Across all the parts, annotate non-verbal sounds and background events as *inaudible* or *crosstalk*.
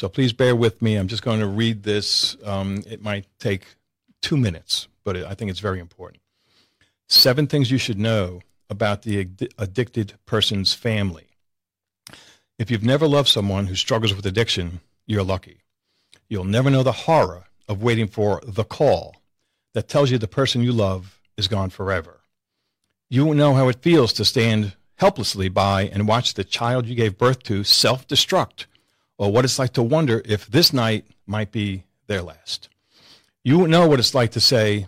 So please bear with me. I'm just going to read this. Um, it might take two minutes, but it, I think it's very important. Seven things you should know about the ad- addicted person's family. If you've never loved someone who struggles with addiction, you're lucky. You'll never know the horror of waiting for the call that tells you the person you love is gone forever. You won't know how it feels to stand helplessly by and watch the child you gave birth to self destruct, or what it's like to wonder if this night might be their last. You won't know what it's like to say,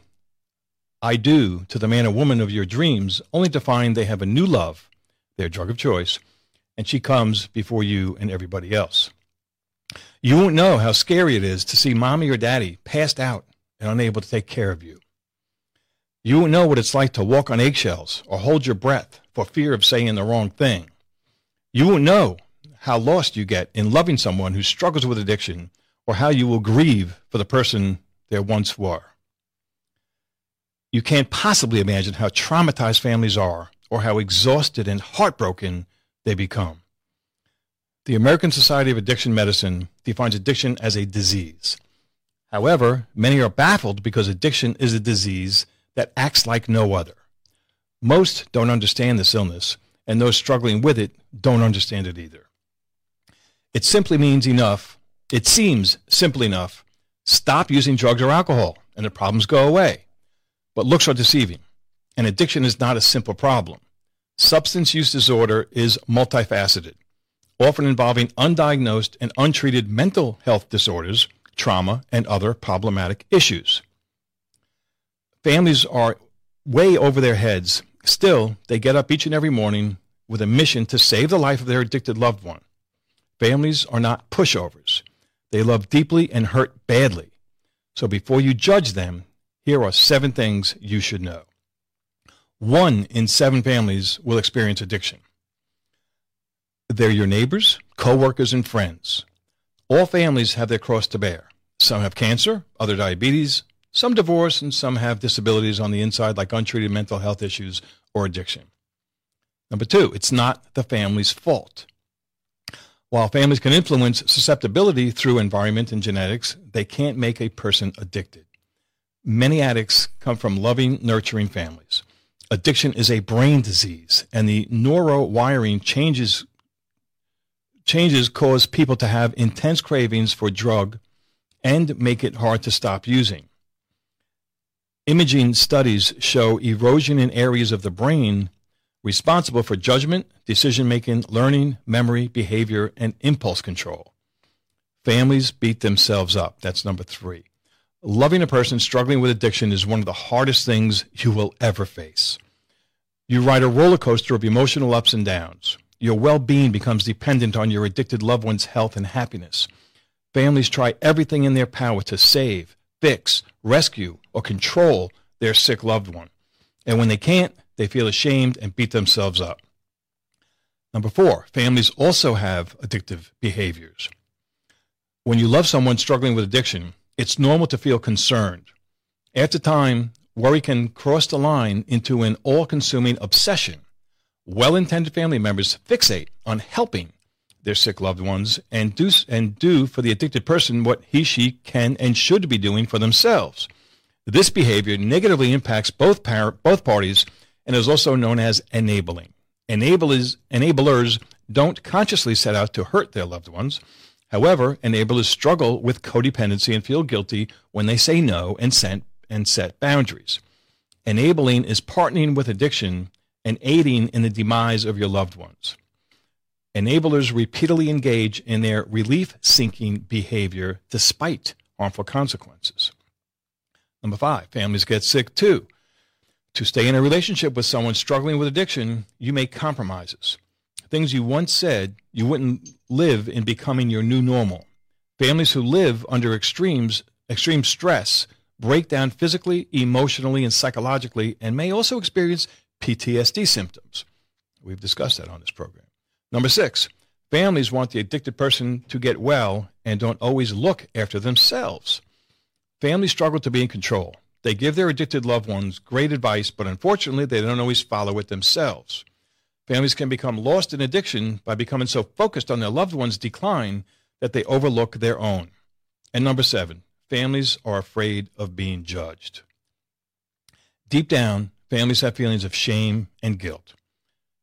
I do to the man or woman of your dreams, only to find they have a new love, their drug of choice, and she comes before you and everybody else. You won't know how scary it is to see mommy or daddy passed out and unable to take care of you. You won't know what it's like to walk on eggshells or hold your breath for fear of saying the wrong thing. You won't know how lost you get in loving someone who struggles with addiction or how you will grieve for the person they once were. You can't possibly imagine how traumatized families are or how exhausted and heartbroken they become. The American Society of Addiction Medicine defines addiction as a disease. However, many are baffled because addiction is a disease that acts like no other. Most don't understand this illness, and those struggling with it don't understand it either. It simply means enough, it seems simple enough, stop using drugs or alcohol, and the problems go away. But looks are deceiving, and addiction is not a simple problem. Substance use disorder is multifaceted, often involving undiagnosed and untreated mental health disorders, trauma, and other problematic issues. Families are way over their heads. Still, they get up each and every morning with a mission to save the life of their addicted loved one. Families are not pushovers. They love deeply and hurt badly. So before you judge them, here are seven things you should know. One in seven families will experience addiction. They're your neighbors, coworkers, and friends. All families have their cross to bear. Some have cancer, other diabetes, some divorce, and some have disabilities on the inside, like untreated mental health issues or addiction. Number two, it's not the family's fault. While families can influence susceptibility through environment and genetics, they can't make a person addicted. Many addicts come from loving, nurturing families. Addiction is a brain disease, and the neurowiring changes changes cause people to have intense cravings for drug and make it hard to stop using. Imaging studies show erosion in areas of the brain responsible for judgment, decision making, learning, memory, behavior, and impulse control. Families beat themselves up. That's number three. Loving a person struggling with addiction is one of the hardest things you will ever face. You ride a roller coaster of emotional ups and downs. Your well being becomes dependent on your addicted loved one's health and happiness. Families try everything in their power to save, fix, rescue, or control their sick loved one. And when they can't, they feel ashamed and beat themselves up. Number four, families also have addictive behaviors. When you love someone struggling with addiction, it's normal to feel concerned. After time, worry can cross the line into an all consuming obsession. Well intended family members fixate on helping their sick loved ones and do, and do for the addicted person what he, she can and should be doing for themselves. This behavior negatively impacts both, par- both parties and is also known as enabling. Enablers, enablers don't consciously set out to hurt their loved ones. However, enablers struggle with codependency and feel guilty when they say no and set, and set boundaries. Enabling is partnering with addiction and aiding in the demise of your loved ones. Enablers repeatedly engage in their relief seeking behavior despite harmful consequences. Number five, families get sick too. To stay in a relationship with someone struggling with addiction, you make compromises. Things you once said you wouldn't live in becoming your new normal. Families who live under extremes, extreme stress break down physically, emotionally, and psychologically, and may also experience PTSD symptoms. We've discussed that on this program. Number six, families want the addicted person to get well and don't always look after themselves. Families struggle to be in control. They give their addicted loved ones great advice, but unfortunately, they don't always follow it themselves. Families can become lost in addiction by becoming so focused on their loved one's decline that they overlook their own. And number seven, families are afraid of being judged. Deep down, families have feelings of shame and guilt.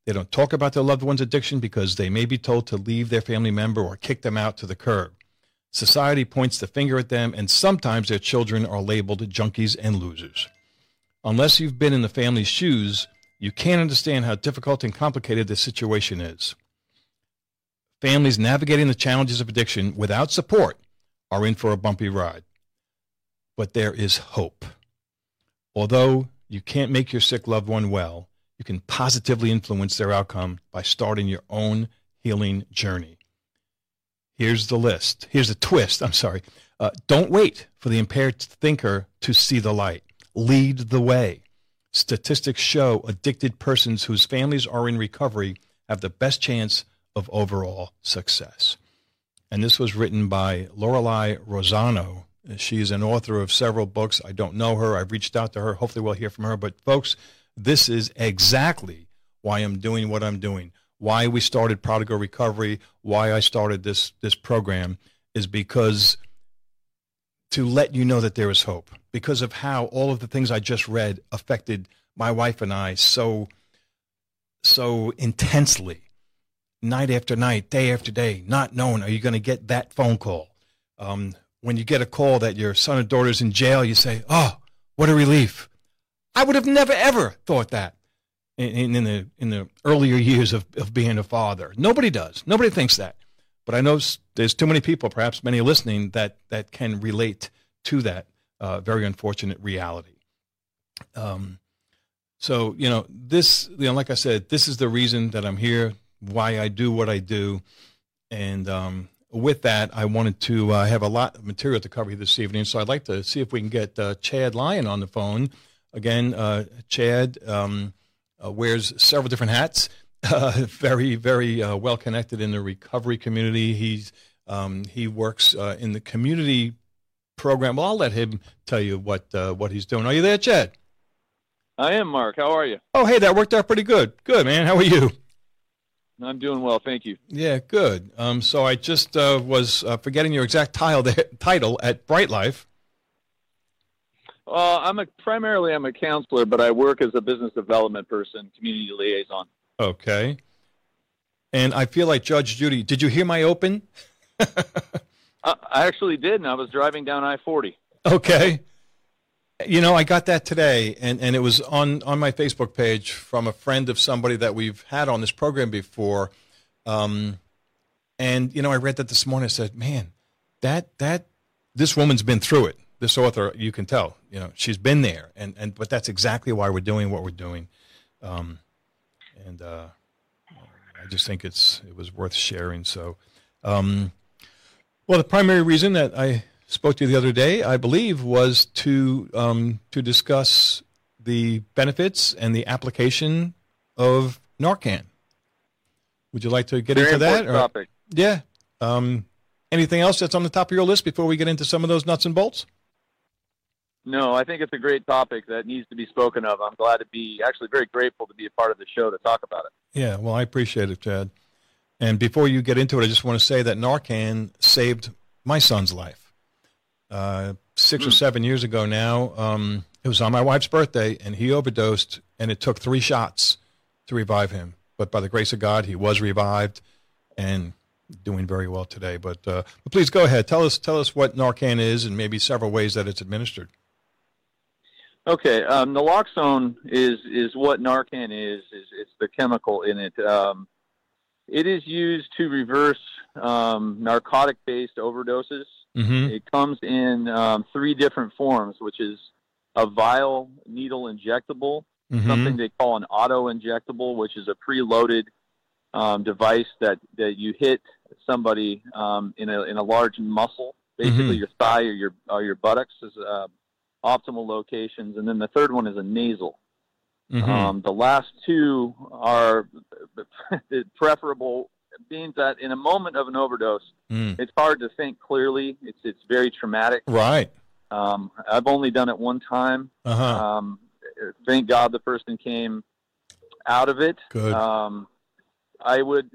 They don't talk about their loved one's addiction because they may be told to leave their family member or kick them out to the curb. Society points the finger at them, and sometimes their children are labeled junkies and losers. Unless you've been in the family's shoes, you can't understand how difficult and complicated this situation is. Families navigating the challenges of addiction without support are in for a bumpy ride. But there is hope. Although you can't make your sick loved one well, you can positively influence their outcome by starting your own healing journey. Here's the list. Here's the twist. I'm sorry. Uh, don't wait for the impaired thinker to see the light. Lead the way. Statistics show addicted persons whose families are in recovery have the best chance of overall success. And this was written by Lorelie Rozzano. She's an author of several books. I don't know her. I've reached out to her. Hopefully, we'll hear from her. But, folks, this is exactly why I'm doing what I'm doing why we started Prodigal Recovery, why I started this this program is because to let you know that there is hope because of how all of the things I just read affected my wife and I so so intensely night after night, day after day, not knowing are you going to get that phone call. Um, when you get a call that your son or daughter's in jail, you say, "Oh, what a relief!" I would have never ever thought that in, in the in the earlier years of, of being a father. Nobody does. Nobody thinks that. But I know there's too many people, perhaps many listening, that that can relate to that uh, very unfortunate reality. Um, so you know this, you know, like I said, this is the reason that I'm here, why I do what I do, and um, with that, I wanted to uh, have a lot of material to cover here this evening. So I'd like to see if we can get uh, Chad Lyon on the phone again. Uh, Chad. Um, uh, wears several different hats. *laughs* Uh, very, very uh, well connected in the recovery community. He's um, he works uh, in the community program. Well, I'll let him tell you what uh, what he's doing. Are you there, Chad? I am, Mark. How are you? Oh, hey, that worked out pretty good. Good, man. How are you? I'm doing well, thank you. Yeah, good. Um, so I just uh, was forgetting your exact title, title at Bright Life. Uh, I'm a primarily I'm a counselor, but I work as a business development person, community liaison. Okay. And I feel like Judge Judy. Did you hear my open? *laughs* uh, I actually did, and I was driving down I-40. Okay. You know, I got that today, and, and it was on, on my Facebook page from a friend of somebody that we've had on this program before. Um, and you know, I read that this morning. I said, "Man, that that this woman's been through it this author, you can tell, you know, she's been there, and and but that's exactly why we're doing what we're doing, um, and uh, I just think it's it was worth sharing. So, um, well, the primary reason that I spoke to you the other day, I believe, was to um, to discuss the benefits and the application of Narcan. Would you like to get Very into that? Or, topic. Yeah. Um, anything else that's on the top of your list before we get into some of those nuts and bolts? No, I think it's a great topic that needs to be spoken of. I'm glad to be actually very grateful to be a part of the show to talk about it. Yeah, well, I appreciate it, Chad. And before you get into it, I just want to say that Narcan saved my son's life. Uh, six mm. or hmm. seven years ago now, um, it was on my wife's birthday, and he overdosed, and it took three shots to revive him. But by the grace of God, he was revived and doing very well today. But, uh, but please go ahead. Tell us, tell us what Narcan is and maybe several ways that it's administered. Okay, um, naloxone is is what Narcan is. Is it's the chemical in it. Um, it is used to reverse um, narcotic-based overdoses. Mm-hmm. It comes in um, three different forms, which is a vial needle injectable, mm-hmm. something they call an auto injectable, which is a preloaded um, device that, that you hit somebody um, in a in a large muscle, basically mm-hmm. your thigh or your or your buttocks is uh, optimal locations, and then the third one is a nasal. Mm-hmm. Um, the last two are *laughs* preferable, being that in a moment of an overdose, mm. it's hard to think clearly. It's it's very traumatic. Right. Um, I've only done it one time. Uh-huh. Um, thank God the person came out of it. Good. Um, I would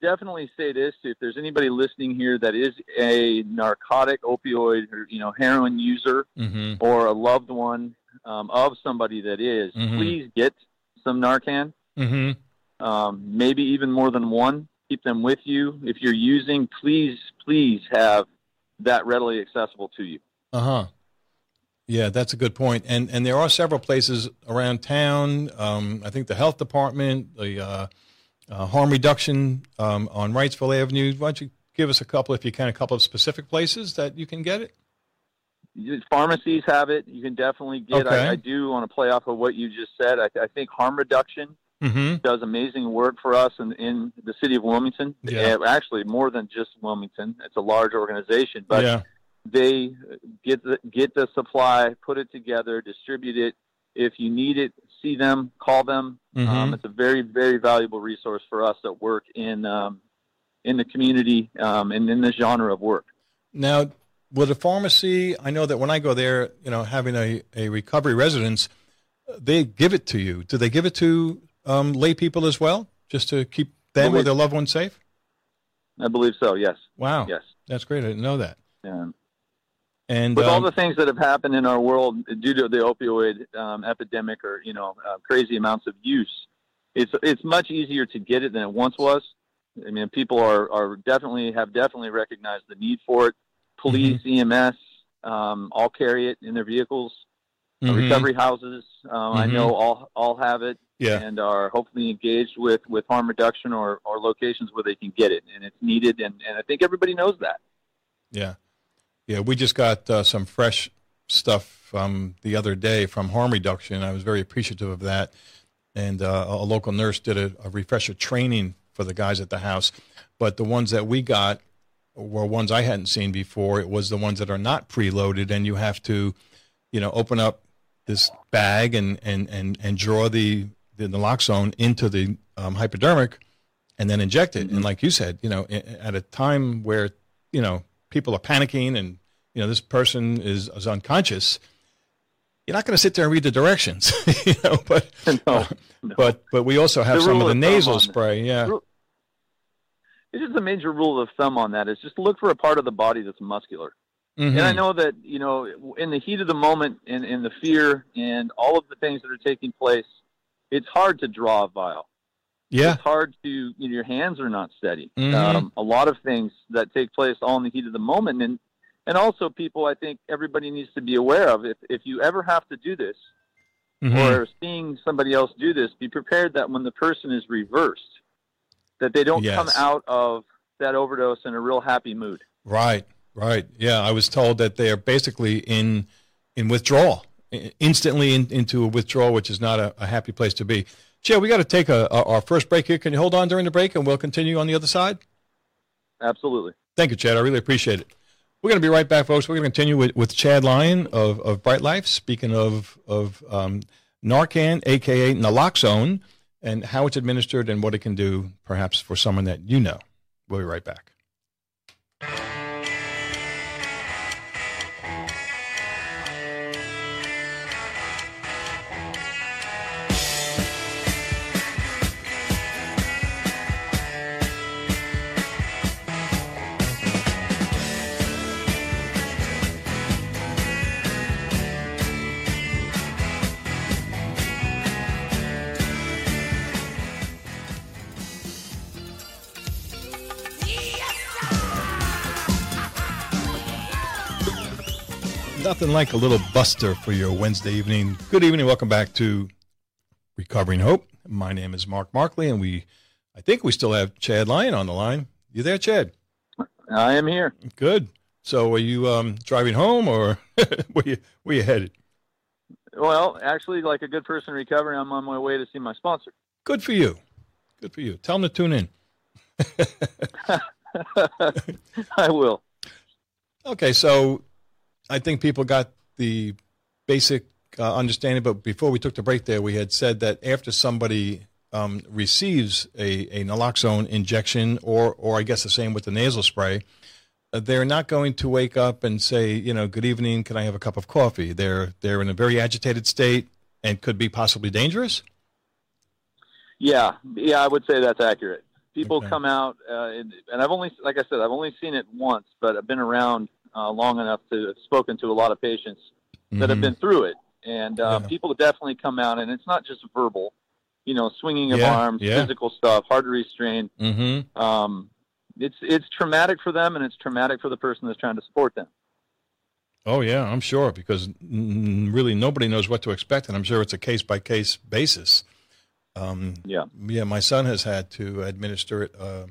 definitely say this: if there's anybody listening here that is a narcotic, opioid, or you know, heroin user, Mm-hmm. or a loved one um, of somebody that is, Mhm. please get some Narcan. Mm-hmm. Um, maybe even more than one. Keep them with you. If you're using, please, please have that readily accessible to you. Uh huh. Yeah, that's a good point. And and there are several places around town. Um, I think the health department, the uh, uh, harm reduction um, on Wrightsville Avenue. Why don't you give us a couple, if you can, a couple of specific places that you can get it? Pharmacies have it. You can definitely get. Okay. I, I do want to play off of what you just said. I, I think harm reduction Mm-hmm. does amazing work for us in, in the city of Wilmington. Yeah. Uh, Actually, more than just Wilmington. It's a large organization, but yeah. they get the get the supply, put it together, distribute it. If you need it, see them, call them. Mhm. Um, it's a very very valuable resource for us that work in um, in the community um, and in the genre of work. Now, with a pharmacy, I know that when I go there, you know, having a, a recovery residence, they give it to you. Do they give it to um, lay people as well, just to keep them or their loved ones safe? I believe so. Yes. Wow, Yes. that's great. I didn't know that. Um, And with all um, the things that have happened in our world due to the opioid um, epidemic or you know uh, crazy amounts of use, it's it's much easier to get it than it once was. I mean, people are are definitely have definitely recognized the need for it. Police, EMS, um, all carry it in their vehicles. mhm. Recovery houses, um, I Mhm. know all all have it Yeah, and are hopefully engaged with with harm reduction or or locations where they can get it, and it's needed. And and I think everybody knows that. yeah, yeah. We just got uh, some fresh stuff um, the other day from harm reduction. I was very appreciative of that. And uh, a local nurse did a, a refresher training for the guys at the house. But the ones that we got were ones I hadn't seen before. It was the ones that are not preloaded, and you have to, you know, open up this bag and and and and draw the the naloxone into the um, hypodermic, and then inject it. And like you said, you know, at a time where you know people are panicking and you know this person is, is unconscious, you're not going to sit there and read the directions, *laughs* you know. But *laughs* no, no. but but we also have The some of the nasal on- spray. Yeah. It's just a major rule of thumb on that is just look for a part of the body that's muscular. Mm-hmm. And I know that, you know, in the heat of the moment and in the fear and all of the things that are taking place, it's hard to draw a vial. Yeah. It's hard to, you know, your hands are not steady. Mhm. Um, a lot of things that take place all in the heat of the moment. And, and also people, I think everybody needs to be aware of if, if you ever have to do this Mhm. or seeing somebody else do this, be prepared that when the person is reversed, that they don't come out of that overdose in a real happy mood. Right, right. Yeah, I was told that they are basically in in withdrawal, instantly in, into a withdrawal, which is not a, a happy place to be. Chad, we got to take a, a, our first break here. Can you hold on during the break, and we'll continue on the other side? Absolutely. Thank you, Chad. I really appreciate it. We're going to be right back, folks. We're going to continue with, with Chad Lyon of, of Bright Life, speaking of, of um, Narcan, aka naloxone, and how it's administered and what it can do, perhaps, for someone that you know. We'll be right back. Nothing like a little buster for your Wednesday evening. Good evening. Welcome back to Recovering Hope. My name is Mark Markley, and we, I think we still have Chad Lyon on the line. You there, Chad? I am here. Good. So, are you um, driving home, or *laughs* where you where you headed? Well, actually, like a good person recovering, I'm on my way to see my sponsor. Good for you. Good for you. Tell them to tune in. *laughs* I will. Okay, so I think people got the basic uh, understanding, but before we took the break there, we had said that after somebody um, receives a, a naloxone injection, or, or I guess the same with the nasal spray, uh, they're not going to wake up and say, you know, good evening, can I have a cup of coffee? They're, they're in a very agitated state and could be possibly dangerous. Yeah, yeah, I would say that's accurate. People Okay. come out, uh, and, and I've only, like I said, I've only seen it once, but I've been around uh, long enough to have spoken to a lot of patients that have Mhm. been through it, and uh, Yeah. people definitely come out, and it's not just verbal, you know, swinging of Yeah, arms, yeah. physical stuff, hard to restrain. Mhm. Um, it's it's traumatic for them, and it's traumatic for the person that's trying to support them. Oh yeah, I'm sure because really nobody knows what to expect, and I'm sure it's a case by case basis. Um, Yeah. yeah. My son has had to administer it. Uh,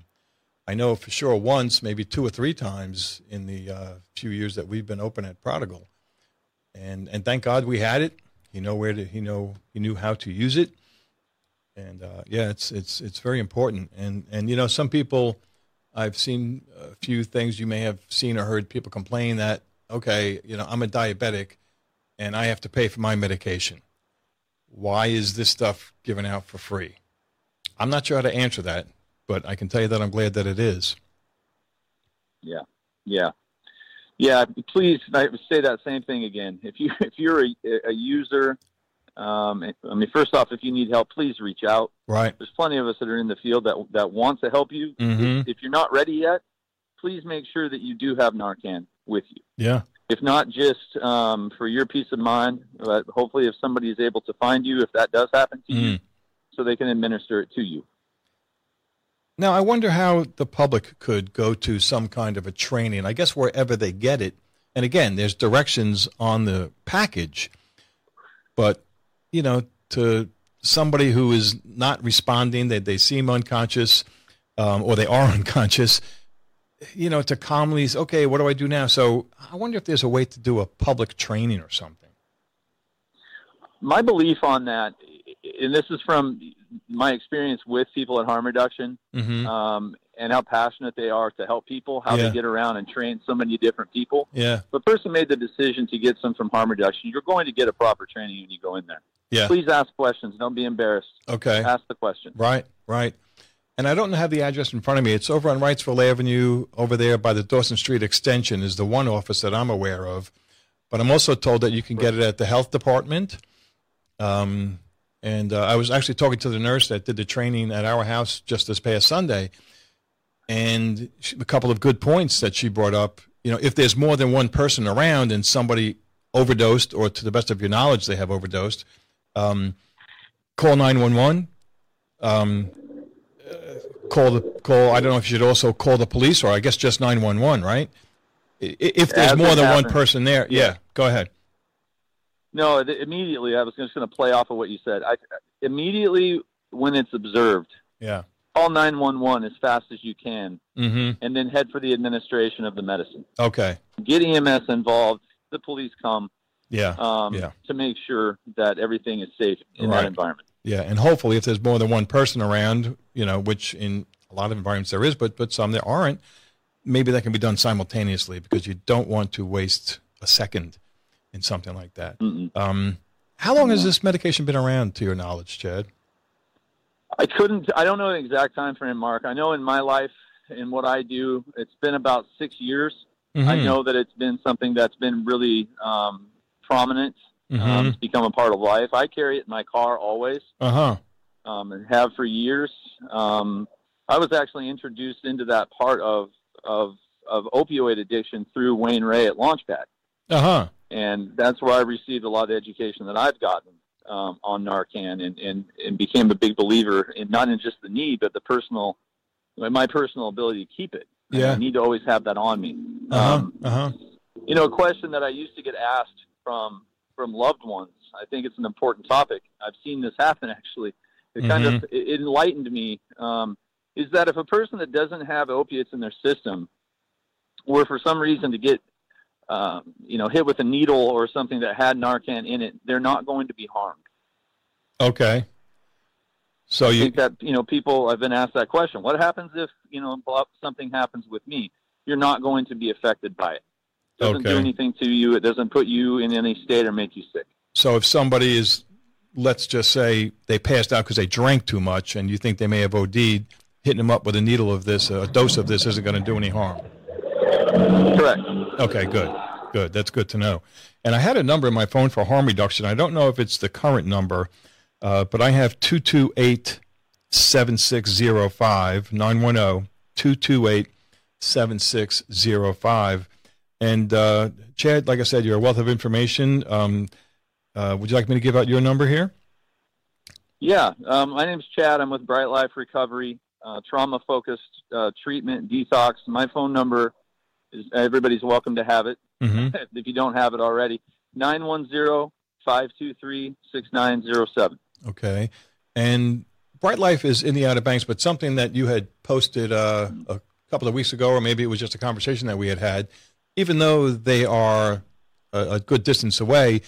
I know for sure once, maybe two or three times in the uh, few years that we've been open at Prodigal, and and thank God we had it. He know where to. He know he knew how to use it, and uh, yeah, it's it's it's very important. And and you know some people, I've seen a few things you may have seen or heard people complain that okay, you know, I'm a diabetic and I have to pay for my medication. Why is this stuff given out for free? I'm not sure how to answer that, but I can tell you that I'm glad that it is. Yeah, yeah, yeah. Please, I say that same thing again. If you if you're a, a user, um, I mean, first off, if you need help, please reach out. Right. There's plenty of us that are in the field that that want to help you. Mhm. If, if you're not ready yet, please make sure that you do have Narcan with you. Yeah. If not just um, for your peace of mind, but hopefully if somebody is able to find you, if that does happen to you, Mm. so they can administer it to you. Now, I wonder how the public could go to some kind of a training. I guess wherever they get it. And again, there's directions on the package. But, you know, to somebody who is not responding, they, they seem unconscious um, or they are *laughs* unconscious, you know, to calmly, okay, what do I do now? So I wonder if there's a way to do a public training or something. my belief on that, and this is from my experience with people at harm reduction, Mm-hmm. um, and how passionate they are to help people, how Yeah. they get around and train so many different people. Yeah. If a person made the decision to get some from harm reduction, you're going to get a proper training when you go in there. Yeah. Please ask questions. Don't be embarrassed. Okay. Ask the question. Right, right. And I don't have the address in front of me. It's over on Wrightsville Avenue, over there by the Dawson Street Extension, is the one office that I'm aware of. But I'm also told that you can get it at the health department. Um, and uh, I was actually talking to the nurse that did the training at our house just this past Sunday. And she, a couple of good points that she brought up. You know, if there's more than one person around and somebody overdosed, or to the best of your knowledge, they have overdosed, um, call 911. Um, uh, call the call. I don't know if you should also call the police, or I guess just 911, right? If there's As more than one person there, yeah. Yeah. Go ahead. No, th- immediately. I was just going to play off of what you said. I, immediately when it's observed, Yeah. call 911 as fast as you can, Mm-hmm. and then head for the administration of the medicine. Okay. Get EMS involved. The police come Yeah. um, Yeah. to make sure that everything is safe in Right. that environment. Yeah. And hopefully, if there's more than one person around, you know, which in a lot of environments there is, but but some there aren't, maybe that can be done simultaneously because you don't want to waste a second in something like that. Um, how long has this medication been around, to your knowledge, Chad? I couldn't. I don't know the exact time frame, Mark. I know in my life, in what I do, it's been about six years. I Mhm. know that it's been something that's been really um, prominent. Um, Mhm. it's become a part of life. I carry it in my car always, Uh huh. um, and have for years. Um, I was actually introduced into that part of of of opioid addiction through Wayne Ray at Launchpad. Uh huh. And that's where I received a lot of the education that I've gotten um, on Narcan, and, and and became a big believer in not in just the need, but the personal, my personal ability to keep it. Yeah. I need to always have that on me. Uh huh. Um, Uh huh. you know, a question that I used to get asked from from loved ones. I think it's an important topic. I've seen this happen actually. It kind of it enlightened me. Um, is that if a person that doesn't have opiates in their system were for some reason to get um, you know hit with a needle or something that had Narcan in it, they're not going to be harmed. Okay. So I you think that you know people have been asked that question. What happens if you know something happens with me? You're not going to be affected by it. It doesn't do anything to you. It doesn't put you in any state or make you sick. so if somebody is, let's just say they passed out because they drank too much, and you think they may have OD'd, hitting them up with a needle of this, a dose of this, isn't going to do any harm. Correct. Okay, good, good. That's good to know. And I had a number in my phone for harm reduction. I don't know if it's the current number, uh, but I have two two eight 7605. 910 228 7605. And uh, Chad, like I said, you're a wealth of information. Um, uh, would you like me to give out your number here? Yeah, um, my name's Chad. I'm with Bright Life Recovery, uh, trauma focused uh, treatment, detox. My phone number is everybody's welcome to have it Mm-hmm. *laughs* if you don't have it already. 910 523 6907. Okay. And Bright Life is in the Outer Banks, but something that you had posted uh, a couple of weeks ago, or maybe it was just a conversation that we had had, even though they are a, a good distance away,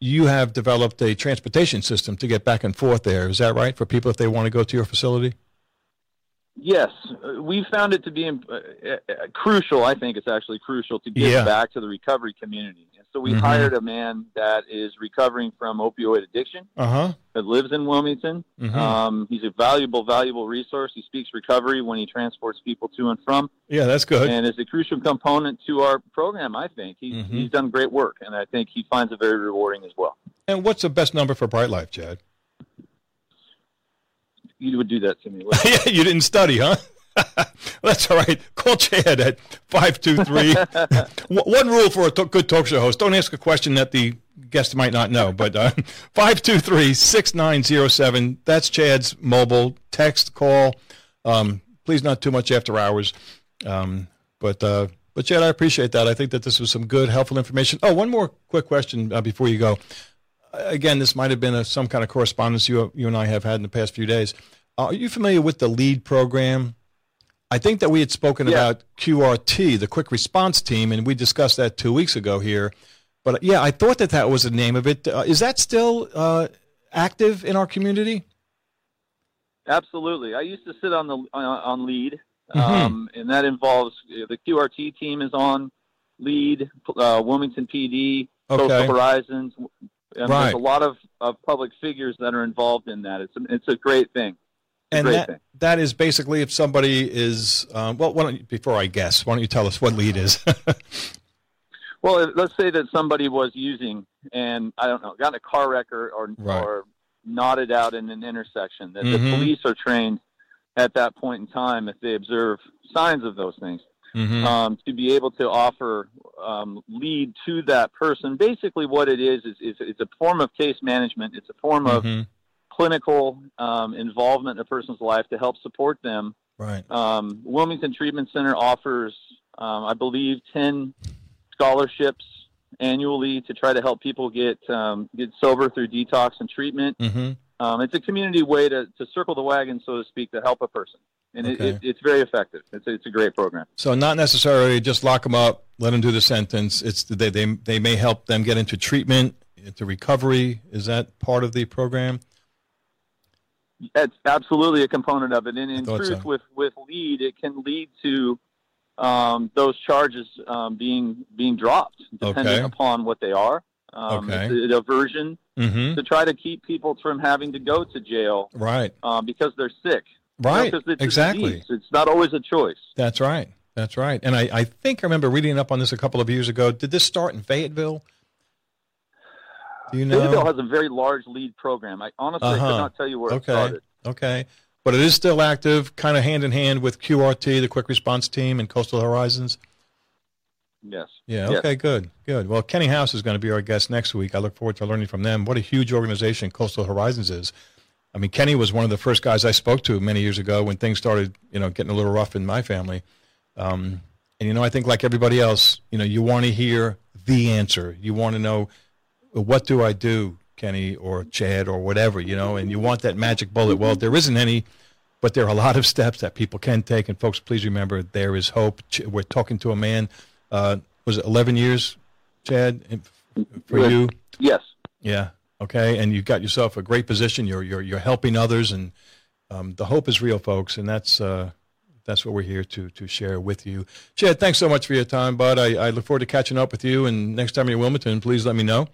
you have developed a transportation system to get back and forth there. Is that right for people if they want to go to your facility? Yes, uh, we found it to be uh, uh, crucial. I think it's actually crucial to give Yeah. back to the recovery community. And so we Mhm. hired a man that is recovering from opioid addiction Uh huh. that lives in Wilmington. Mhm. Um, he's a valuable, valuable resource. He speaks recovery when he transports people to and from, yeah, that's good. and is a crucial component to our program. I think he's, Mhm. he's done great work, and I think he finds it very rewarding as well. And what's the best number for Bright Life, Chad? You would do that to me. *laughs* yeah, you didn't study, huh? *laughs* That's all right. Call Chad at 523. *laughs* One rule for a good talk show host don't ask a question that the guest might not know, but uh, 523 6907. That's Chad's mobile text call. Um, please, not too much after hours. Um, but, uh, but, Chad, I appreciate that. I think that this was some good, helpful information. Oh, one more quick question uh, before you go. Again, this might have been a, some kind of correspondence you, you and I have had in the past few days. Uh, are you familiar with the LEAD program? I think that we had spoken Yeah. about QRT, the quick response team, and we discussed that two weeks ago here. But uh, yeah, I thought that that was the name of it. Uh, is that still uh, active in our community? Absolutely. I used to sit on the on, on lead, Mhm. um, and that involves uh, the QRT team is on lead, uh, Wilmington PD, Okay. Coastal Horizons. And Right. There's a lot of, of public figures that are involved in that. It's a, it's a great thing. A And great that, thing. that is basically if somebody is, um, well, why don't you, before I guess, why don't you tell us what LEAD is? *laughs* Well, let's say that somebody was using and I don't know, got in a car wreck or or, Right. or nodded out in an intersection. That Mhm. the police are trained at that point in time if they observe signs of those things. Mhm. um, to be able to offer um, lead to that person. Basically, what it is is, is it's a form of case management. It's a form of Mhm. clinical um, involvement in a person's life to help support them. Right. Um, Wilmington Treatment Center offers, um, I believe, ten scholarships annually to try to help people get um, get sober through detox and treatment. hmm Um, it's a community way to, to circle the wagon, so to speak, to help a person, and Okay. it, it, it's very effective. It's a, it's a great program. So not necessarily just lock them up, let them do the sentence. It's they they they may help them get into treatment, into recovery. Is that part of the program? It's absolutely a component of it. And in truth, so. with with lead, it can lead to um, those charges um, being being dropped, depending Okay. upon what they are. Um, Okay. It's a diversion Mm-hmm. to try to keep people from having to go to jail Right. um, because they're sick. You know, it's exactly. It's not always a choice. That's right. That's right. And I, I think I remember reading up on this a couple of years ago. Did this start in Fayetteville? Do you know? Fayetteville has a very large lead program. I honestly Uh-huh. could not tell you where it Okay. started. Okay. But it is still active, kind of hand in hand with QRT, the Quick Response Team, and Coastal Horizons. Yes. Yeah. Yes. Okay. Good. Good. Well, Kenny House is going to be our guest next week. I look forward to learning from them. What a huge organization Coastal Horizons is. I mean, Kenny was one of the first guys I spoke to many years ago when things started, you know, getting a little rough in my family. Um, and you know, I think like everybody else, you know, you want to hear the answer. You want to know what do I do, Kenny or Chad or whatever, you know, and you want that magic bullet. Well, there isn't any, but there are a lot of steps that people can take. And folks, please remember there is hope. We're talking to a man. Uh, was it 11 years, Chad, for you? Yes. Yeah. Okay. And you've got yourself a great position. You're you're you're helping others, and um, the hope is real, folks. And that's uh, that's what we're here to to share with you. Chad, thanks so much for your time, bud. I, I look forward to catching up with you. And next time you're in Wilmington, please let me know.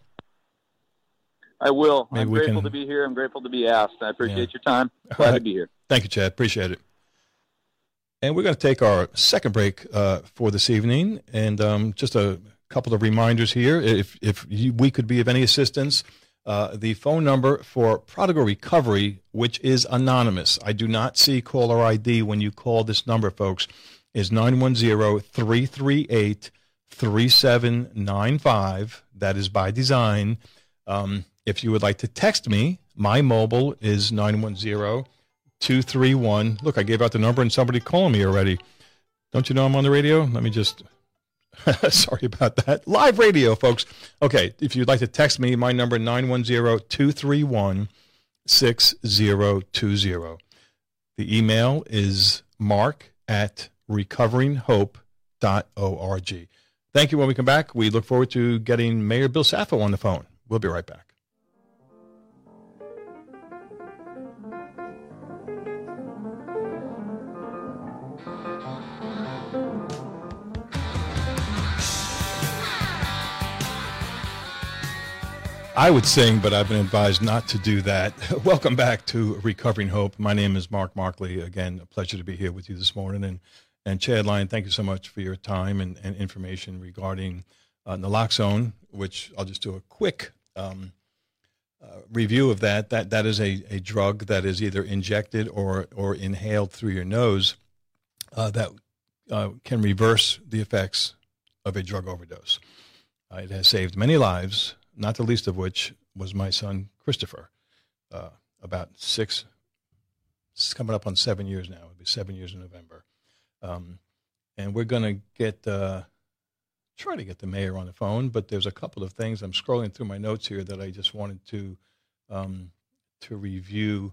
I will. Maybe I'm grateful can- to be here. I'm grateful to be asked. I appreciate Yeah. your time. Glad to be here. Thank you, Chad. Appreciate it. And we're going to take our second break uh, for this evening. And um, just a couple of reminders here. If, if you, we could be of any assistance, Uh, the phone number for Prodigal Recovery, which is anonymous. I do not see caller ID when you call this number, folks, is 910 338 3795. That is by design. Um, if you would like to text me, my mobile is 910 231. Look, I gave out the number and somebody calling me already. Don't you know I'm on the radio? Let me just. *laughs* Sorry about that. Live radio, folks. Okay, if you'd like to text me, my number 910-231-6020. The email is mark at recoveringhope.org. Thank you. When we come back, we look forward to getting Mayor Bill Saffo on the phone. We'll be right back. I would sing, but I've been advised not to do that. *laughs* Welcome back to Recovering Hope. My name is Mark Markley. Again, a pleasure to be here with you this morning. And, and Chad Lyon, thank you so much for your time and, and information regarding uh, naloxone, which I'll just do a quick um, uh, review of that. That That is a, a drug that is either injected or, or inhaled through your nose uh, that uh, can reverse the effects of a drug overdose. Uh, it has saved many lives not the least of which was my son Christopher. Uh, about six, it's coming up on seven years now. It'll be seven years in November, um, and we're going to get uh, try to get the mayor on the phone. But there's a couple of things I'm scrolling through my notes here that I just wanted to um, to review.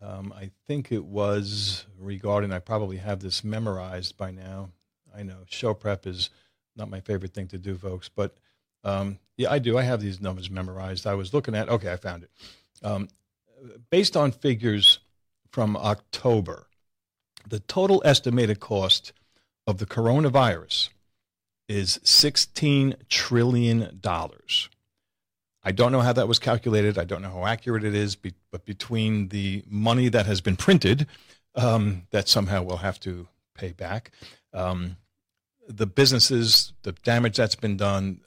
Um, I think it was regarding. I probably have this memorized by now. I know show prep is not my favorite thing to do, folks, but um, yeah, I do. I have these numbers memorized. I was looking at, okay, I found it. Um, based on figures from October, the total estimated cost of the coronavirus is $16 trillion. I don't know how that was calculated. I don't know how accurate it is, but between the money that has been printed, um, that somehow we'll have to pay back, um, the businesses, the damage that's been done,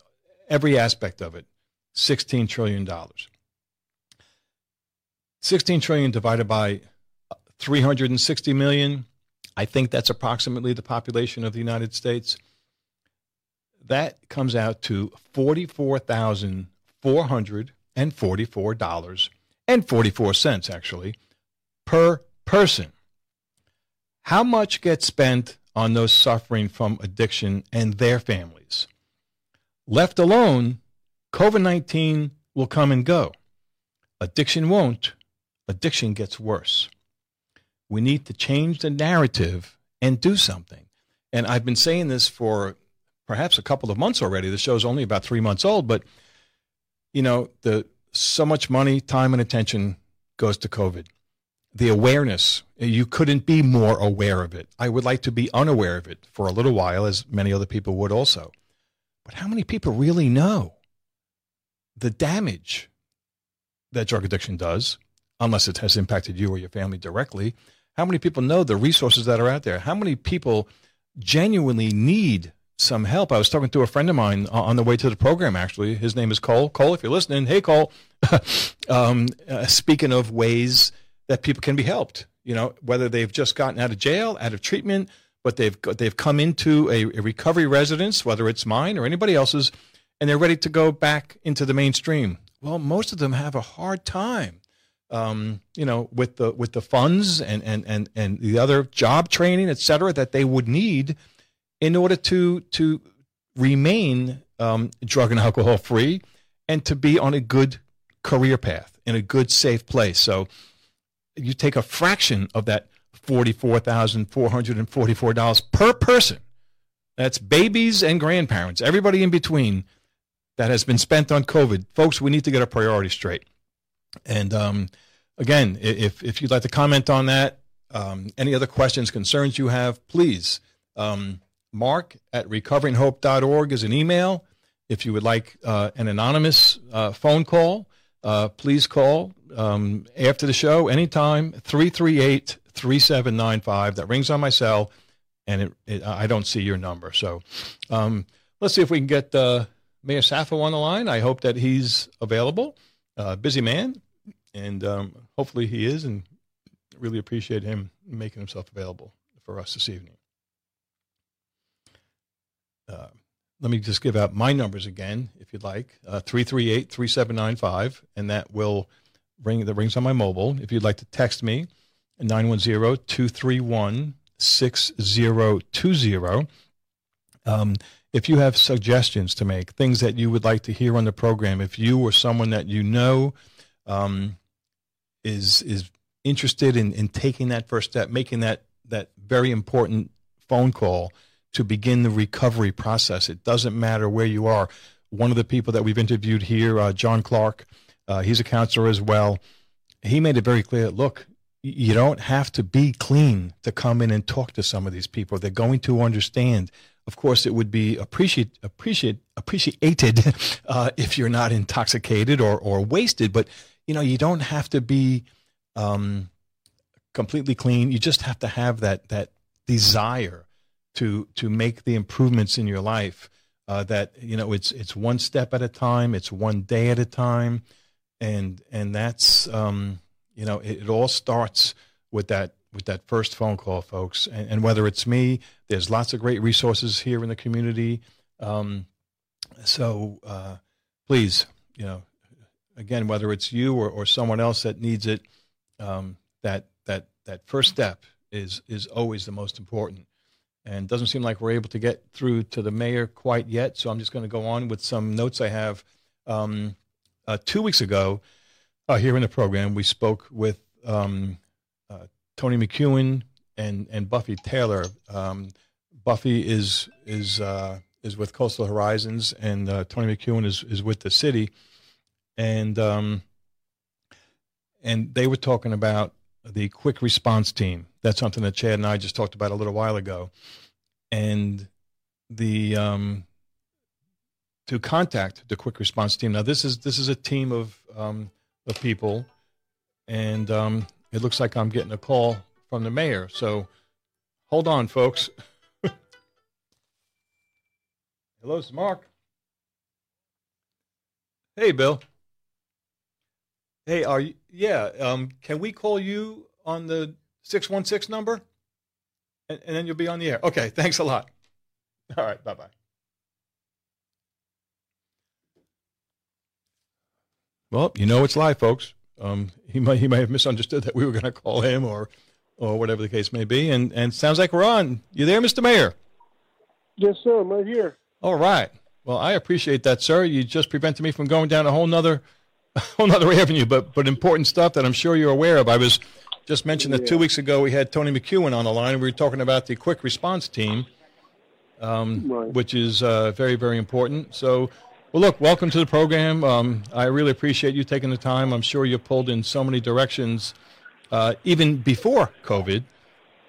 every aspect of it, $16 trillion. 16 trillion divided by 360 million, I think that's approximately the population of the United States. That comes out to $44,444 and 44 cents actually per person. How much gets spent on those suffering from addiction and their families? Left alone, COVID 19 will come and go. Addiction won't. Addiction gets worse. We need to change the narrative and do something. And I've been saying this for perhaps a couple of months already. The show's only about three months old, but you know, the so much money, time, and attention goes to COVID. The awareness, you couldn't be more aware of it. I would like to be unaware of it for a little while, as many other people would also. But how many people really know the damage that drug addiction does, unless it has impacted you or your family directly? How many people know the resources that are out there? How many people genuinely need some help? I was talking to a friend of mine on the way to the program, actually. His name is Cole. Cole, if you're listening, hey, Cole. *laughs* um, uh, speaking of ways that people can be helped, you know, whether they've just gotten out of jail, out of treatment, but they've they've come into a, a recovery residence, whether it's mine or anybody else's, and they're ready to go back into the mainstream. Well, most of them have a hard time, um, you know, with the with the funds and and and and the other job training, et cetera, that they would need in order to to remain um, drug and alcohol free and to be on a good career path in a good safe place. So you take a fraction of that $44,444 per person. That's babies and grandparents, everybody in between that has been spent on COVID. Folks, we need to get our priorities straight. And um, again, if, if you'd like to comment on that, um, any other questions, concerns you have, please. Um, mark at recoveringhope.org is an email. If you would like uh, an anonymous uh, phone call, uh, please call um, after the show anytime 338 3795. That rings on my cell, and it, it, I don't see your number. So um, let's see if we can get uh, Mayor Saffo on the line. I hope that he's available. uh, busy man, and um, hopefully he is, and really appreciate him making himself available for us this evening. Uh, let me just give out my numbers again, if you'd like. Uh, 338 3795, and that will ring, that rings on my mobile. If you'd like to text me, 910 231 6020. Um, if you have suggestions to make, things that you would like to hear on the program, if you or someone that you know um, is is interested in, in taking that first step, making that that very important phone call to begin the recovery process. It doesn't matter where you are. One of the people that we've interviewed here, uh, John Clark, uh, he's a counselor as well. He made it very clear. Look, you don't have to be clean to come in and talk to some of these people. They're going to understand. Of course, it would be appreciate, appreciate, appreciated *laughs* uh, if you're not intoxicated or, or wasted. But you know, you don't have to be um, completely clean. You just have to have that that desire to to make the improvements in your life. Uh, that you know, it's it's one step at a time. It's one day at a time, and and that's um, you know, it, it, all starts with that with that first phone call, folks. And, and, whether it's me, there's lots of great resources here in the community. Um, so uh, please, you know, again, whether it's you or, or someone else that needs it, um, that that that first step is is always the most important. And doesn't seem like we're able to get through to the mayor quite yet. So I'm just going to go on with some notes I have. Um, uh, two weeks ago, uh, here in the program, we spoke with um, uh, Tony McEwen and and Buffy Taylor. Um, Buffy is is uh, is with Coastal Horizons, and uh, Tony McEwen is is with the city, and um, and they were talking about the quick response team. That's something that Chad and I just talked about a little while ago, and the um, to contact the quick response team. Now this is this is a team of um, of people, and um, it looks like I'm getting a call from the mayor. So hold on, folks. *laughs* Hello, it's Mark. Hey, Bill. Hey, are you? Yeah. Um, can we call you on the six one six number, and, and then you'll be on the air? Okay. Thanks a lot. *laughs* All right. Bye bye. Well, you know it's live, folks. Um, he might he might have misunderstood that we were going to call him or or whatever the case may be. And and sounds like we're on. You there, Mr. Mayor? Yes, sir. I'm right here. All right. Well, I appreciate that, sir. You just prevented me from going down a whole nother a *laughs* whole nother avenue, but but important stuff that I'm sure you're aware of. I was just mentioned that yeah. two weeks ago we had Tony McEwen on the line. and We were talking about the quick response team, um, right. which is uh, very very important. So well, look, welcome to the program. Um, I really appreciate you taking the time. I'm sure you pulled in so many directions, uh, even before COVID.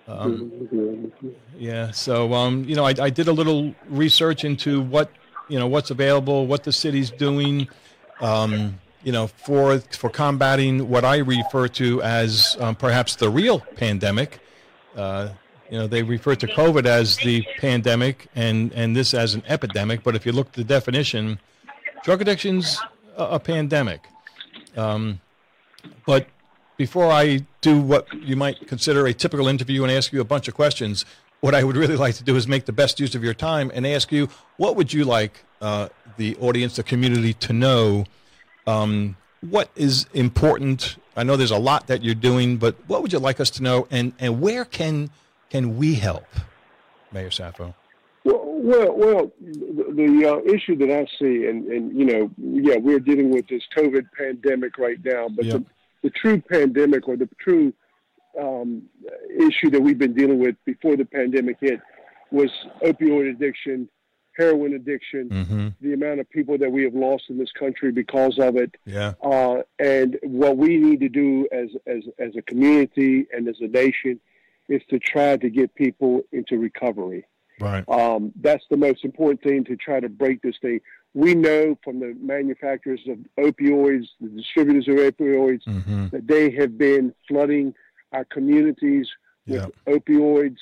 Um, yeah, so um, you know, I, I, did a little research into what you know what's available, what the city's doing, um, you know, for for combating what I refer to as um, perhaps the real pandemic. Uh, you know, they refer to COVID as the pandemic and, and this as an epidemic. But if you look at the definition, drug addiction's a, a pandemic. Um, but before I do what you might consider a typical interview and ask you a bunch of questions, what I would really like to do is make the best use of your time and ask you what would you like uh, the audience, the community to know? Um, what is important? I know there's a lot that you're doing, but what would you like us to know, and, and where can can we help, Mayor Saffo? Well, well, the, the uh, issue that I see, and, and you know, yeah, we're dealing with this COVID pandemic right now, but yep. the, the true pandemic or the true um, issue that we've been dealing with before the pandemic hit was opioid addiction, heroin addiction, mm-hmm. the amount of people that we have lost in this country because of it. Yeah. Uh, and what we need to do as, as, as a community and as a nation is to try to get people into recovery. Right. Um, that's the most important thing to try to break this thing. We know from the manufacturers of opioids, the distributors of opioids, mm-hmm. that they have been flooding our communities with yep. opioids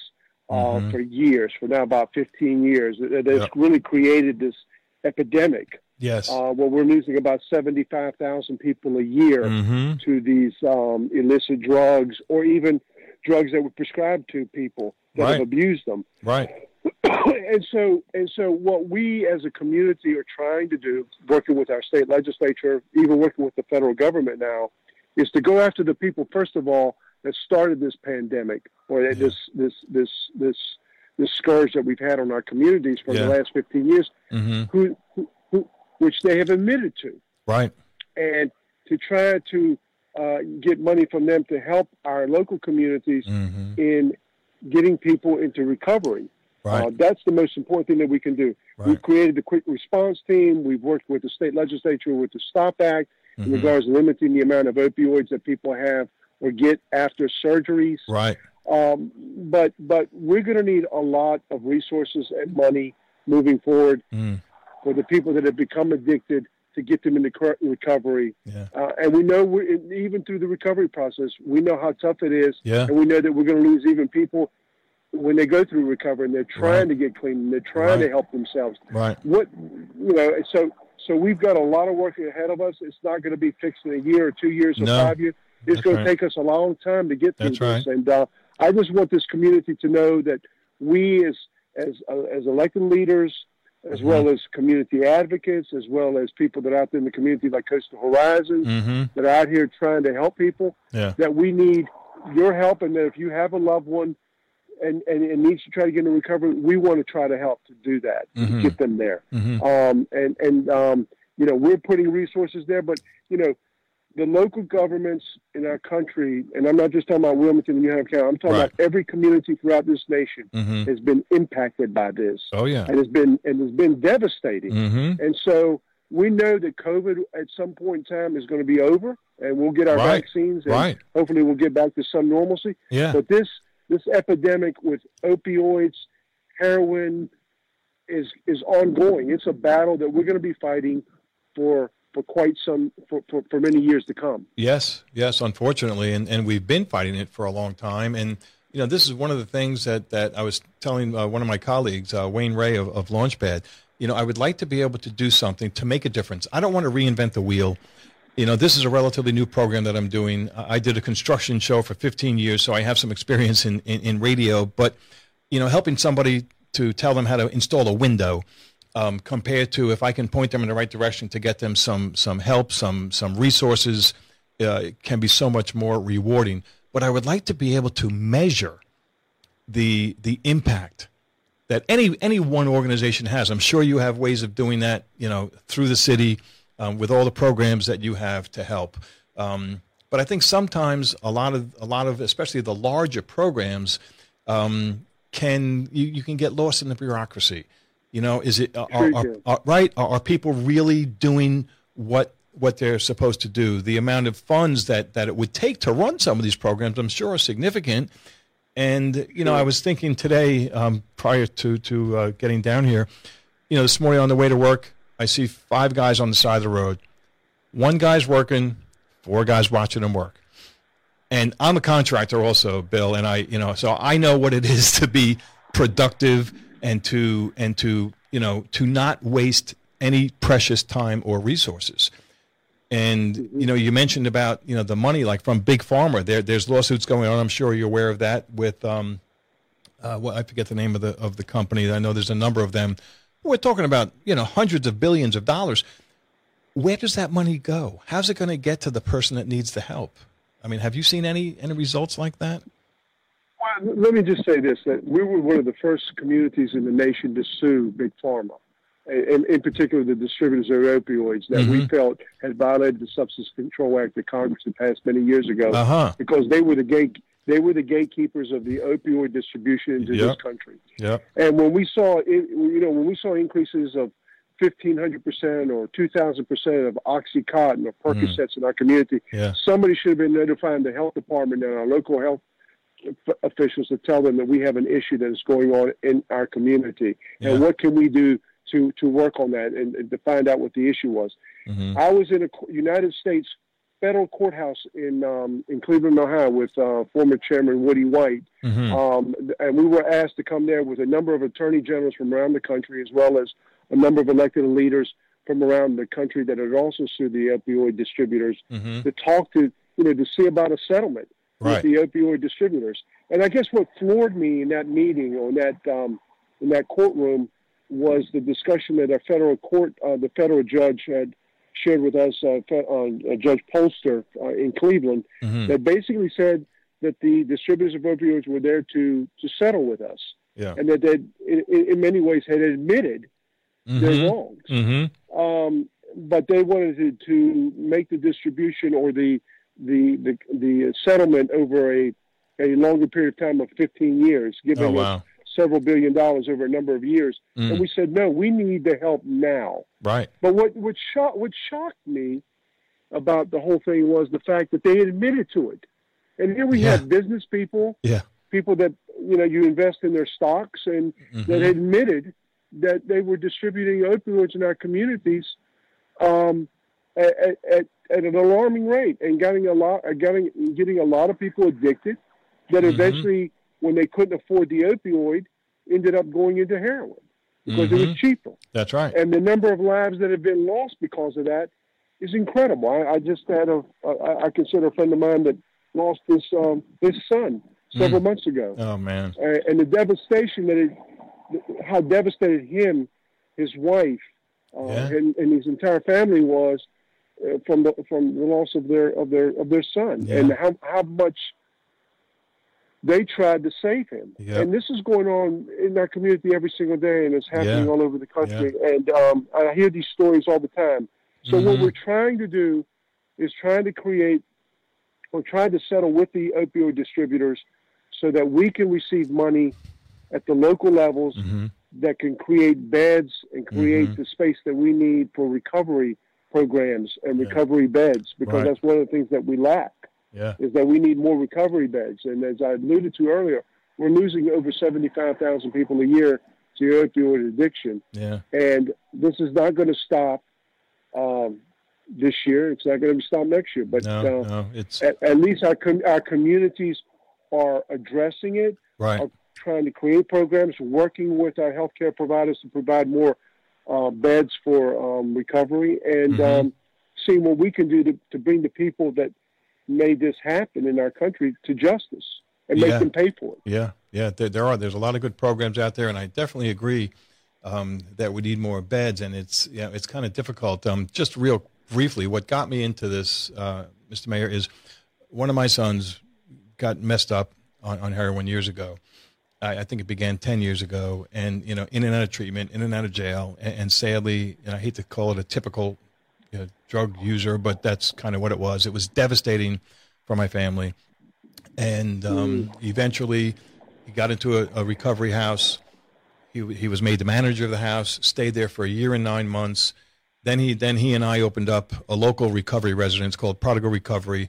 uh, mm-hmm. for years, for now about 15 years. That's yep. really created this epidemic Yes. Uh, well, we're losing about 75,000 people a year mm-hmm. to these um, illicit drugs or even drugs that were prescribed to people that Right. have abused them. Right. *coughs* and so and so what we as a community are trying to do working with our state legislature even working with the federal government now is to go after the people first of all that started this pandemic or Yeah. this this this this this scourge that we've had on our communities for Yeah. the last 15 years Mm-hmm. who, who, who which they have admitted to Right. and to try to uh, get money from them to help our local communities Mm-hmm. in getting people into recovery Right. uh, that's the most important thing that we can do. Right. We've created the quick response team. We've worked with the state legislature with the STOP Act in Mhm. regards to limiting the amount of opioids that people have or get after surgeries. Right. Um, but but we're going to need a lot of resources and money moving forward Mm. for the people that have become addicted to get them into recovery. Yeah. Uh, and we know we're, even through the recovery process, we know how tough it is, Yeah. and we know that we're going to lose even people when they go through recovery and they're trying Right. to get clean and they're trying to help themselves. Right. What you know, so so we've got a lot of work ahead of us. It's not going to be fixed in a year or two years or No. five years. It's That's going right. to take us a long time to get through That's this. And uh, I just want this community to know that we, as as uh, as elected leaders, as Mhm. well as community advocates, as well as people that are out there in the community like Coastal Horizons, Mm-hmm. that are out here trying to help people, Yeah. that we need your help, and that if you have a loved one and, and, and needs to try to get into recovery, we want to try to help to do that, Mhm. to get them there. Mm-hmm. Um, and and um, you know we're putting resources there, but you know the local governments in our country, and I'm not just talking about Wilmington and New Hanover County. I'm talking Right. about every community throughout this nation Mm-hmm. has been impacted by this, Oh yeah. and it's been and it's been devastating. Mm-hmm. And so we know that COVID at some point in time is going to be over, and we'll get our Right. vaccines, and Right. hopefully we'll get back to some normalcy. Yeah. But this this epidemic with opioids, heroin, is is ongoing. It's a battle that we're going to be fighting for for quite some for, for, for many years to come. Yes, yes, unfortunately, and, and we've been fighting it for a long time. And you know, this is one of the things that, that I was telling uh, one of my colleagues, uh, Wayne Ray of, of Launchpad. You know, I would like to be able to do something to make a difference. I don't want to reinvent the wheel. You know, this is a relatively new program that I'm doing. I did a construction show for 15 years, so I have some experience in, in, in radio. But you know, helping somebody to tell them how to install a window um, compared to if I can point them in the right direction to get them some some help, some some resources, uh, can be so much more rewarding. But I would like to be able to measure the the impact that any any one organization has. I'm sure you have ways of doing that, you know, through the city um, with all the programs that you have to help. Um, but I think sometimes a lot of a lot of especially the larger programs um, can you, you can get lost in the bureaucracy. You know, is it are, are, are, right? Are, people really doing what what they're supposed to do? The amount of funds that that it would take to run some of these programs, I'm sure, are significant. And you know, I was thinking today, um, prior to to uh, getting down here, you know, this morning on the way to work, I see five guys on the side of the road. One guy's working, four guys watching him work. And I'm a contractor also, Bill, and I, you know, so I know what it is *laughs* to be productive and to and to you know to not waste any precious time or resources. And you know, you mentioned about you know the money like from big pharma. There, there's lawsuits going on. I'm sure you're aware of that. With um, uh, well, I forget the name of the of the company. I know there's a number of them. We're talking about you know hundreds of billions of dollars. Where does that money go? How's it going to get to the person that needs the help? I mean, have you seen any any results like that? Well, let me just say this: that we were one of the first communities in the nation to sue big pharma, and in particular the distributors of opioids that we Mhm. felt had violated the Substance Control Act that Congress had passed many years ago, Uh huh. because they were the gate they were the gatekeepers of the opioid distribution into Yep. this country. Yep. And when we saw, it, you know, when we saw increases of fifteen hundred percent or two thousand percent of OxyContin or Percocets in our community, Yeah. somebody should have been notifying the health department and our local health officials to tell them that we have an issue that is going on in our community, Yeah. and what can we do to to work on that and, and to find out what the issue was. hmm I was in a United States federal courthouse in um, in Cleveland, Ohio, with uh, former Chairman Woody White, hmm um, and we were asked to come there with a number of attorney generals from around the country, as well as a number of elected leaders from around the country that had also sued the opioid distributors mm-hmm. to talk to, you know, to see about a settlement right. with the opioid distributors. And I guess what floored me in that meeting or in that um, in that courtroom was the discussion that a federal court, uh, the federal judge had shared with us, uh, uh, Judge Polster uh, in Cleveland, mm-hmm. that basically said that the distributors of opioids were there to to settle with us, yeah. and that they, in, in many ways, had admitted mm-hmm. their wrongs. Mm-hmm. Um, but they wanted to, to make the distribution or the the the, the settlement over a a longer period of time of 15 years, giving oh, wow. us several billion dollars over a number of years. Mm. And we said, no, we need the help now. Right. But what what shocked what shocked me about the whole thing was the fact that they admitted to it. And here we yeah. have business people, yeah. people that you know you invest in their stocks and mm-hmm. that admitted that they were distributing opioids in our communities um, at, at, at, an alarming rate and getting a lot, getting getting a lot of people addicted. That mm-hmm. eventually, when they couldn't afford the opioid, ended up going into heroin because mm-hmm. it was mm-hmm. cheaper. That's right. And the number of lives that have been lost because of that is incredible. I, I just had a, I, I consider a friend of mine that lost his um, his son several mm. months ago. Oh man! Uh, and the devastation that it, how devastated him, his wife, uh, yeah. and, and his entire family was uh, from the from the loss of their of their of their son, yeah. and how how much they tried to save him. Yep. And this is going on in our community every single day, and it's happening yeah. all over the country. Yeah. And um, I hear these stories all the time. So mm-hmm. what we're trying to do is trying to create or trying to settle with the opioid distributors so that we can receive money at the local levels mm-hmm. that can create beds and create mm-hmm. the space that we need for recovery programs and yeah. recovery beds because right. that's one of the things that we lack. Yeah. Is that we need more recovery beds. And as I alluded to earlier, we're losing over 75,000 people a year to opioid addiction. Yeah. And this is not going to stop um, this year. It's not going to stop next year. But no, uh, no, it's... At, at, least our, com- our communities are addressing it, right. are trying to create programs, working with our healthcare providers to provide more uh, beds for um, recovery, and mm-hmm. um, seeing what we can do to, to bring the people that made this happen in our country to justice and make them pay for it. Yeah, yeah, there, there, are. There's a lot of good programs out there, and I definitely agree um, that we need more beds, and it's yeah, it's kind of difficult. Um, just real briefly, what got me into this, uh, Mr. Mayor, is one of my sons got messed up on, on heroin years ago. I, I, think it began 10 years ago and, you know, in and out of treatment, in and out of jail. And, and sadly, and I hate to call it a typical know, drug user, but that's kind of what it was. It was devastating for my family. And um, mm. eventually he got into a, a recovery house. He, he was made the manager of the house, stayed there for a year and nine months. Then he, then he and I opened up a local recovery residence called Prodigal Recovery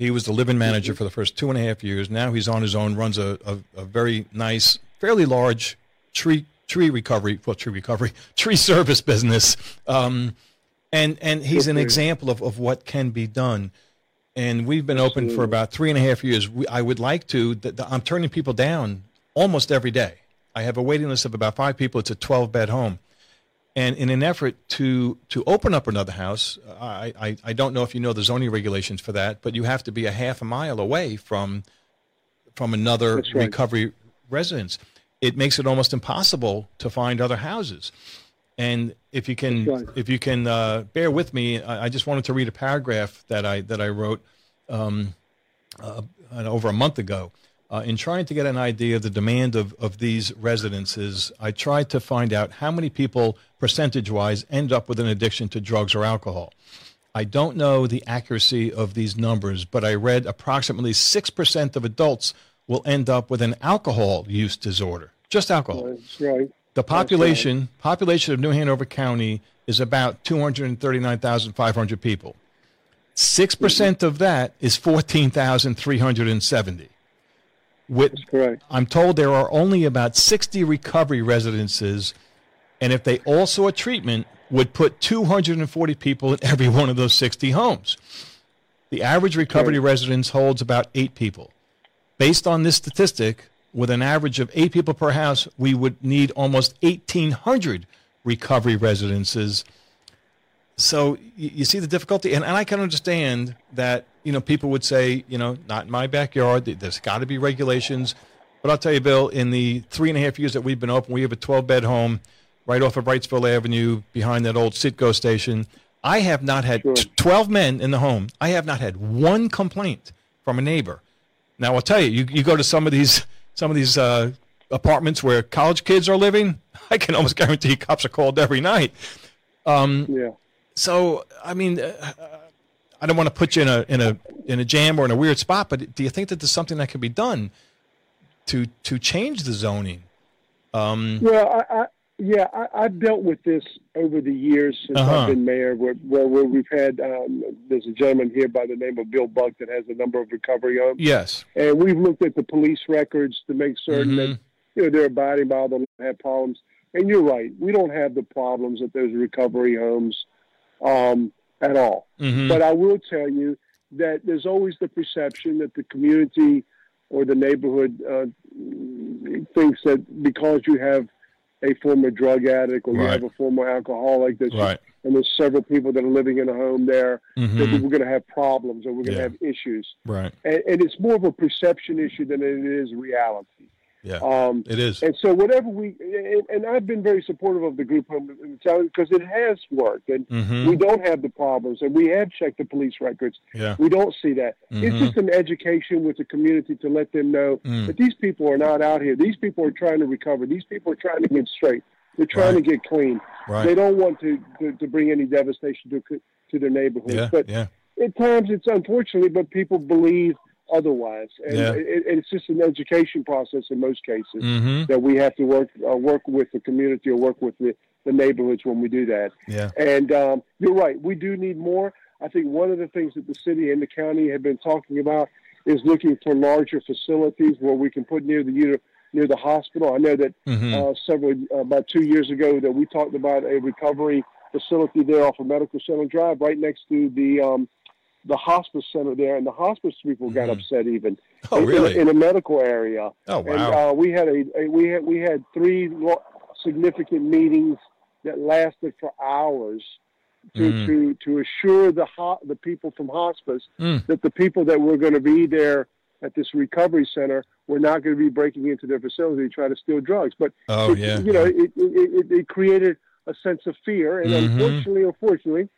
he was the living manager for the first two and a half years. Now he's on his own, runs a, a, a very nice, fairly large tree tree recovery, well, tree recovery, *laughs* tree service business. Um, and and he's an example of, of what can be done. And we've been open for about three and a half years. We, I would like to. The, the, I'm turning people down almost every day. I have a waiting list of about five people. It's a 12 bed home. And in an effort to to open up another house, I, I, I don't know if you know the zoning regulations for that, but you have to be a half a mile away from from another right. recovery residence. It makes it almost impossible to find other houses. And if you can right. if you can uh, bear with me, I, I, just wanted to read a paragraph that I that I wrote um, uh, over a month ago. Uh, in trying to get an idea of the demand of, of these residences, I tried to find out how many people, percentage wise, end up with an addiction to drugs or alcohol. I don't know the accuracy of these numbers, but I read approximately 6% of adults will end up with an alcohol use disorder, just alcohol. That's right. The population right. population of New Hanover County is about 239,500 people. 6% of that is 14,370. With, That's correct. I'm told there are only about 60 recovery residences, and if they all saw treatment, would put 240 people in every one of those 60 homes. The average recovery residence holds about eight people. Based on this statistic, with an average of eight people per house, we would need almost 1,800 recovery residences. so you, you, see the difficulty, and, and I can understand that you know people would say, you know, not in my backyard. There's got to be regulations. But I'll tell you, Bill, in the three and a half years that we've been open, we have a 12 bed home right off of Wrightsville Avenue behind that old Citgo station. I have not had sure. 12 men in the home. I have not had one complaint from a neighbor. Now I'll tell you, you, you go to some of these some of these uh, apartments where college kids are living. *laughs* I can almost guarantee cops are called every night. Um, yeah. So I mean, uh, I don't want to put you in a in a in a jam or in a weird spot, but do you think that there's something that can be done to to change the zoning? Um, well, I, I, yeah, I, have dealt with this over the years since uh-huh. I've been mayor, where, where, where we've had um, there's a gentleman here by the name of Bill Buck that has a number of recovery homes. Yes, and we've looked at the police records to make certain mm-hmm. that you know they're abiding by them, have problems. And you're right, we don't have the problems at those recovery homes um, at all. Mm-hmm. But I will tell you that there's always the perception that the community or the neighborhood uh, thinks that because you have a former drug addict or right. you have a former alcoholic, that right. and there's several people that are living in a home there, mm-hmm. that we're going to have problems or we're going to yeah. have issues. Right. And, and, it's more of a perception issue than it is reality. Yeah, um, it is. And so whatever we and, and, I've been very supportive of the group home because it has worked, and mm-hmm. we don't have the problems, and we have checked the police records. Yeah, we don't see that. Mm-hmm. It's just an education with the community to let them know mm. that these people are not out here. These people are trying to recover. These people are trying to get straight. They're trying right. to get clean. Right. They don't want to, to, to bring any devastation to to their neighborhoods. Yeah, but yeah. at times it's unfortunately, but people believe otherwise. And yeah. it, it's just an education process in most cases mm-hmm. that we have to work uh, work with the community or work with the, the neighborhoods when we do that. Yeah. And um, you're right, we do need more. I think one of the things that the city and the county have been talking about is looking for larger facilities where we can put near the near the hospital. I know that mm-hmm. uh, several uh, about two years ago that we talked about a recovery facility there off of Medical Center Drive, right next to the um, the hospice center there, and the hospice people got mm-hmm. upset even. Oh, in, really? In, a medical area. Oh, wow. And uh, we had a, a, we had we had three significant meetings that lasted for hours to mm. to to assure the ho- the people from hospice mm. that the people that were going to be there at this recovery center were not going to be breaking into their facility to try to steal drugs. But oh, it, yeah. you know, it, it, it, created a sense of fear, and mm-hmm. unfortunately, unfortunately,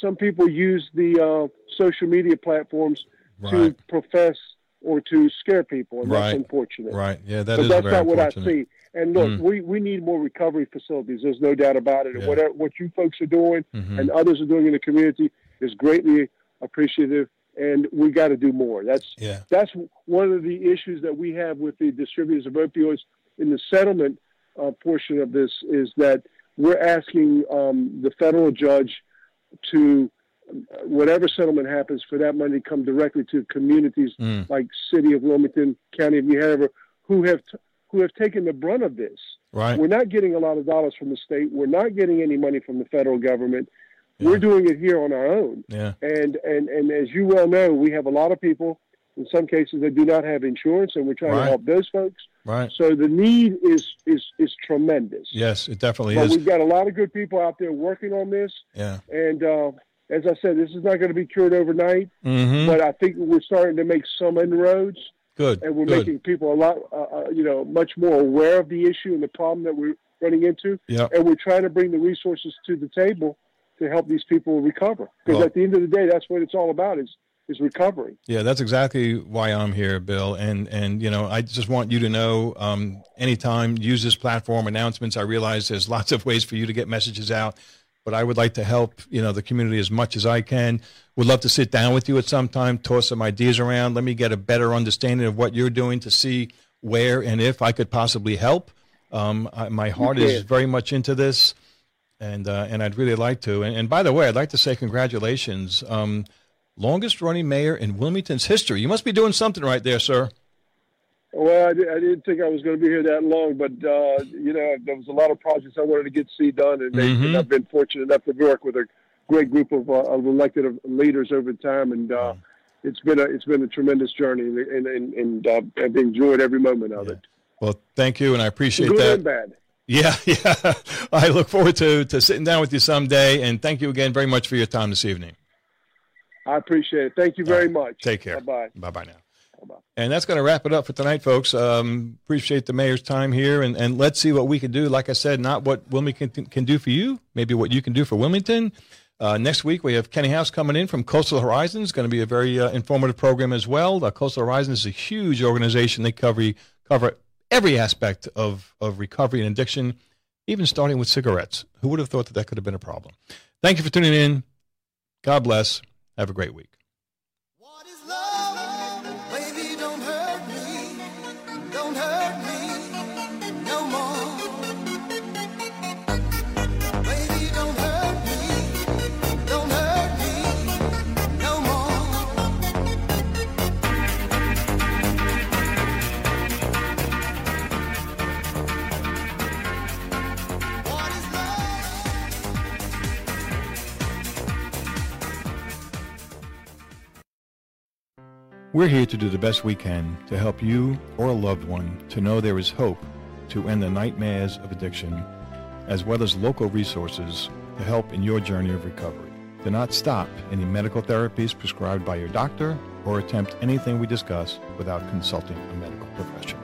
some people use the uh, social media platforms right. to profess or to scare people, and right. that's unfortunate. Right. Yeah, that but that's not what I see. And look, mm. we, we need more recovery facilities. There's no doubt about it. And whatever what you folks are doing mm-hmm. and others are doing in the community is greatly appreciative. And we got to do more. That's yeah. that's one of the issues that we have with the distributors of opioids in the settlement uh, portion of this is that we're asking um, the federal judge to whatever settlement happens for that money to come directly to communities mm. like city of Wilmington, county of New Hanover, who have t- who have taken the brunt of this. Right. We're not getting a lot of dollars from the state. We're not getting any money from the federal government. Yeah. We're doing it here on our own. Yeah. And and and as you well know, we have a lot of people in some cases they do not have insurance, and we're trying right. to help those folks. Right. So the need is is is tremendous. Yes, it definitely is. but is. We've got a lot of good people out there working on this. Yeah. And uh, as I said, this is not going to be cured overnight, mm-hmm. but I think we're starting to make some inroads. Good. And we're Good. making people a lot, uh, uh, you know, much more aware of the issue and the problem that we're running into. Yeah. And we're trying to bring the resources to the table to help these people recover. Because well, at the end of the day, that's what it's all about is is recovery. Yeah, that's exactly why I'm here, Bill. And and you know, I just want you to know, um, anytime use this platform announcements. I realize there's *laughs* lots of ways for you to get messages out but I would like to help, you know, the community as much as I can. Would love to sit down with you at some time, toss some ideas around. Let me get a better understanding of what you're doing to see where and if I could possibly help. Um, I, my heart is very much into this, and uh, and I'd really like to. And, and, by the way, I'd like to say congratulations, um, longest running mayor in Wilmington's history. You must be doing something right there, sir. Well, I, I, didn't think I was going to be here that long, but uh, you know, there was a lot of projects I wanted to get see done, and, they, mm-hmm. and I've been fortunate enough to work with a great group of, uh, of elected leaders over time, and uh, it's been a it's been a tremendous journey, and and, and uh, I've enjoyed every moment of yeah. it. Well, thank you, and I appreciate Good that. and bad. Yeah, *laughs* yeah. I look forward to, to sitting down with you someday. And thank you again very much for your time this evening. I appreciate it. Thank you very right. much. Take care. Bye bye. Bye bye now. And that's going to wrap it up for tonight, folks. Um, appreciate the mayor's time here, and, and let's see what we can do. Like I said, not what Wilmington can, can do for you, maybe what you can do for Wilmington. Uh, next week, we have Kenny House coming in from Coastal Horizons. Going to be a very uh, informative program as well. Uh, Coastal Horizons is a huge organization. They cover cover every aspect of, of recovery and addiction, even starting with cigarettes. Who would have thought that that could have been a problem? Thank you for tuning in. God bless. Have a great week. We're here to do the best we can to help you or a loved one to know there is hope to end the nightmares of addiction, as well as local resources to help in your journey of recovery. Do not stop any medical therapies prescribed by your doctor or attempt anything we discuss without consulting a medical professional.